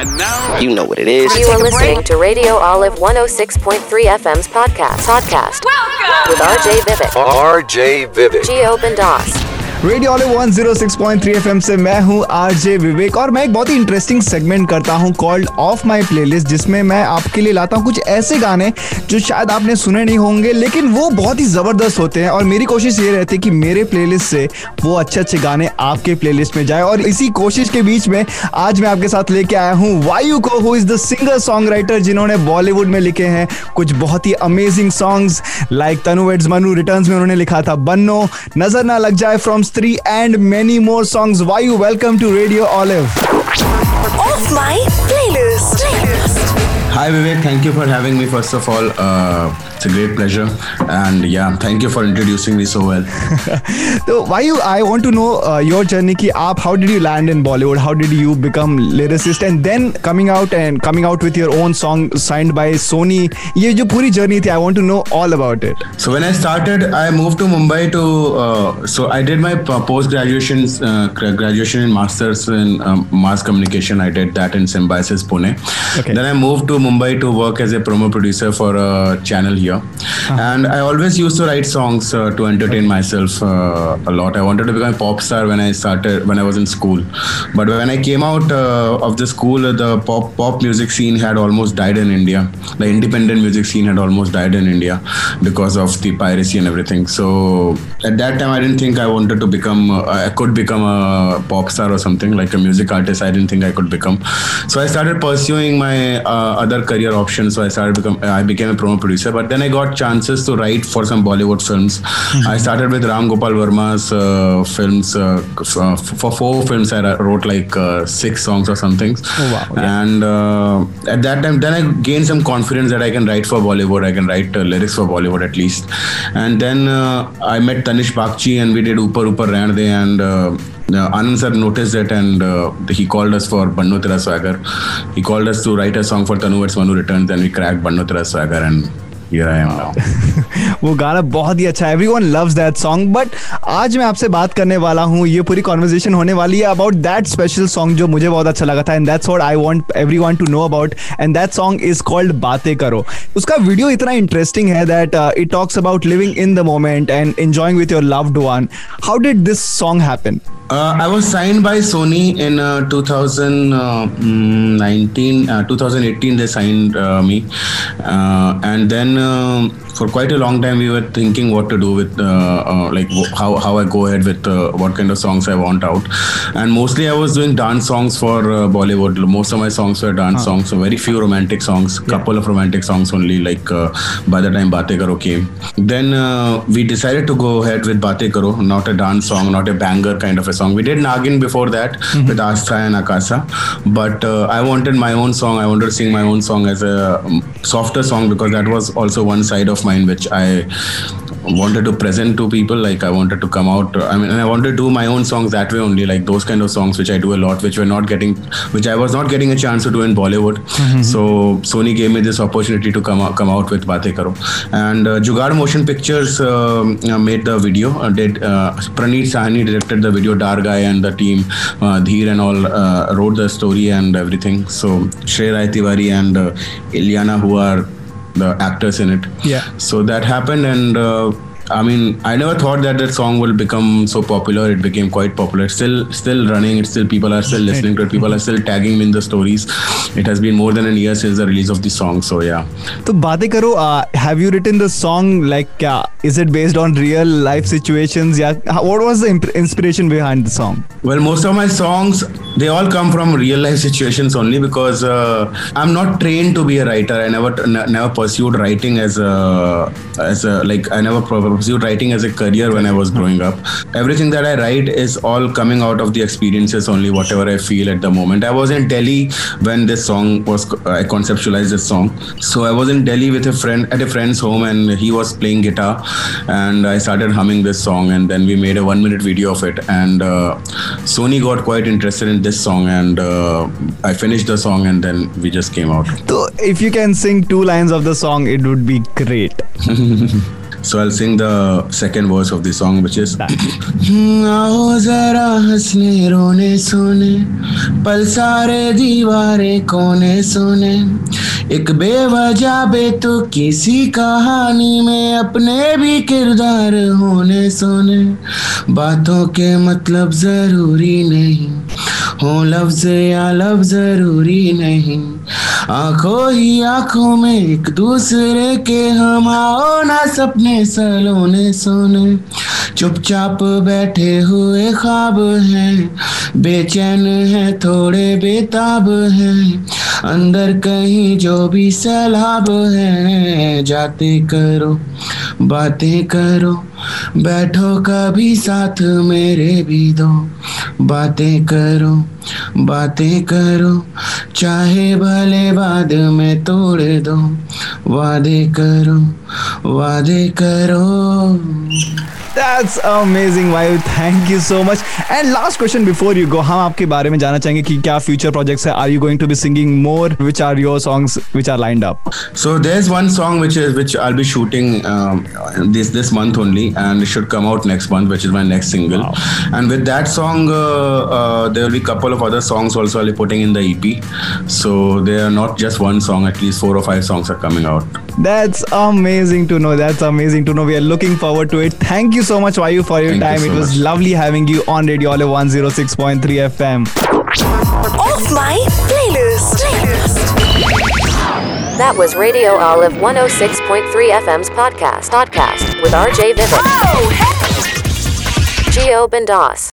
And now, You know what it is. You are listening to Radio Olive 106.3 FM's podcast. Podcast Welcome! with RJ Vivek, RJ Vivek. Gio Bendas, radio वाले 106.3 FM से मैं हूँ RJ विवेक और मैं एक बहुत ही interesting segment करता हूँ कॉल्ड ऑफ़ माय प्लेलिस्ट जिसमें मैं आपके लिए लाता हूँ कुछ ऐसे गाने जो शायद आपने सुने नहीं होंगे, लेकिन वो बहुत ही ज़बरदस्त होते हैं। और मेरी कोशिश ये रहती है कि मेरे प्लेलिस्ट से वो अच्छे अच्छे गाने आपके प्लेलिस्ट में जाए। और इसी कोशिश के बीच में आज मैं आपके साथ लेके आया हूँ वायु को who is the singer song writer जिन्होंने बॉलीवुड में लिखे हैं कुछ बहुत ही amazing songs like Tanu weds Manu returns में उन्होंने लिखा था, बन्नो, नज़र ना लग जाए from Three and many more songs. Vayu welcome to Radio Olive. Off my playlist. playlist. Hi Vivek, thank you for having me first of all. Uh, it's a great pleasure, and yeah, thank you for introducing me so well. so, Vayu? I want to know uh, your journey. Ki aap, how did you land in Bollywood? How did you become lyricist, and then coming out and coming out with your own song signed by Sony? Ye jo puri journey thi, I want to know all about it. So when I started, I moved to Mumbai to. Uh, so I did my post graduation uh, uh graduation in masters in um, mass communication. I did that in Symbiosis Pune. Okay. Then I moved to Mumbai to work as a promo producer for a channel here and I always used to write songs uh, to entertain myself uh, a lot. I wanted to become a pop star when I started when I was in school, but when I came out uh, of the school, the pop pop music scene had almost died in India. The independent music scene had almost died in India because of the piracy and everything. So at that time, I didn't think I wanted to become. Uh, I could become a pop star or something like a music artist. I didn't think I could become. So I started pursuing my uh, other career options. So I started become. I became a promo producer. But then I got chances to write for some Bollywood films. I started with Ram Gopal Verma's uh, films. Uh, uh, for four films, I wrote like uh, six songs or something. Oh, wow, yeah. And uh, at that time, then I gained some confidence that I can write for Bollywood. I can write uh, lyrics for Bollywood at least. And then uh, I met Tanishk Bagchi and we did Upar Upar Rain De and uh, uh, Anand sir noticed it and uh, he called us for Banno Tera. He called us to write a song for Tanu Weds Manu Returns and we cracked Banno Tera and वो गाना बहुत ही अच्छा है। Everyone loves that song but आज मैं आपसे बात करने वाला हूँ। ये पूरी कॉन्वर्जेशन होने वाली है अबाउट दैट स्पेशल सॉन्ग जो मुझे बहुत अच्छा लगा था and that's what I want everyone to know about and that song is called बातें करो। उसका वीडियो इतना इंटरेस्टिंग है that it talks about living in the moment and enjoying with your loved one how did this song happen Uh, I was signed by Sony in uh, 2019, uh, 2018. They signed uh, me, uh, and then um for quite a long time we were thinking what to do with uh, uh, like how how I go ahead with uh, what kind of songs I want out, and mostly I was doing dance songs for uh, Bollywood. Most of my songs were dance songs, so very few romantic songs, couple of romantic songs only. Like uh, by the time Bate Karo came, then uh, we decided to go ahead with Bate Karo, not a dance song, not a banger kind of a song. We did Nagin before that with Astha and Akasa, but uh, I wanted my own song. I wanted to sing my own song as a um, softer song because that was also one side of mine which I wanted to present to people like i wanted to come out i mean and i wanted to do my own songs that way only like those kind of songs which i do a lot which were not getting which i was not getting a chance to do in bollywood. So sony gave me this opportunity to come out come out with Bate Karo. And uh, Jugaad motion pictures um, uh, made the video uh, did uh, praneet sahani directed the video dar guy and the team uh, dheer and all uh, wrote the story and everything. So Shrey Rai Tiwari and uh, Ilyana who are the actors in it Yeah. so that happened and uh, I mean, I never thought that that song will become so popular. It became quite popular. Still, still running. It's still people are still listening to it. People are still tagging me in the stories. It has been more than a year since the release of the song. So yeah. तो बातें करो have you written the song like क्या is it based on real life situations या what was the inspiration behind the song Well, most of my songs they all come from real life situations only because uh, I'm not trained to be a writer. I never n- never pursued writing as a as a like I never pursued writing as a career when I was growing up. Everything that I write is all coming out of the experiences only, whatever I feel at the moment. I was in Delhi when this song was I conceptualized this song. So I was in Delhi with a friend at a friend's home and he was playing guitar and I started humming this song and then we made a one minute video of it and uh, Sony got quite interested in this song and uh, I finished the song and then we just came out. So if you can sing two lines of the song, it would be great. So I'll sing the second verse of the song, which is आओ जरा हंसने रोने सोने पल सारे दीवारे कोने सोने एक बेवजह बेतु किसी कहानी में अपने भी किरदार होने सोने बातों के मतलब ज़रूरी नहीं हो लफ्ज या लफ्ज ज़रूरी नहीं। आँखों ही आँखों में एक दूसरे के हम आओ ना सपने, सलोने, सोने। चुपचाप बैठे हुए ख्वाब हैं। बेचैन है, थोड़े बेताब हैं। अंदर कहीं जो भी सैलाब है। जाते करो, बातें करो, बैठो कभी साथ मेरे भी दो। बातें करो बातें करो, चाहे भले बाद में तोड़ दो। वादे करो वादे करो। That's amazing, Vayu. Thank you so much. And last question before you go, हम आपके बारे में जानना चाहेंगे कि क्या future projects है? Are you going to be singing more? Which are your songs which are lined up? So there's one song which is which I'll be shooting um, this this month only, and it should come out next month, which is my next single. Wow. And with that song, uh, uh, there will be a couple of other songs also I'll be putting in the EP. So they are not just one song; at least four or five songs are coming out. That's amazing to know. That's amazing to know. We are looking forward to it. Thank you so much, Vayu, for your Thank you time. so it was much. lovely having you on Radio Olive 106.3 FM. Off my playlist. Playlist. That was Radio Olive 106.3 FM's podcast. Podcast with RJ Vivek, Oh, hey. Geo Bendas.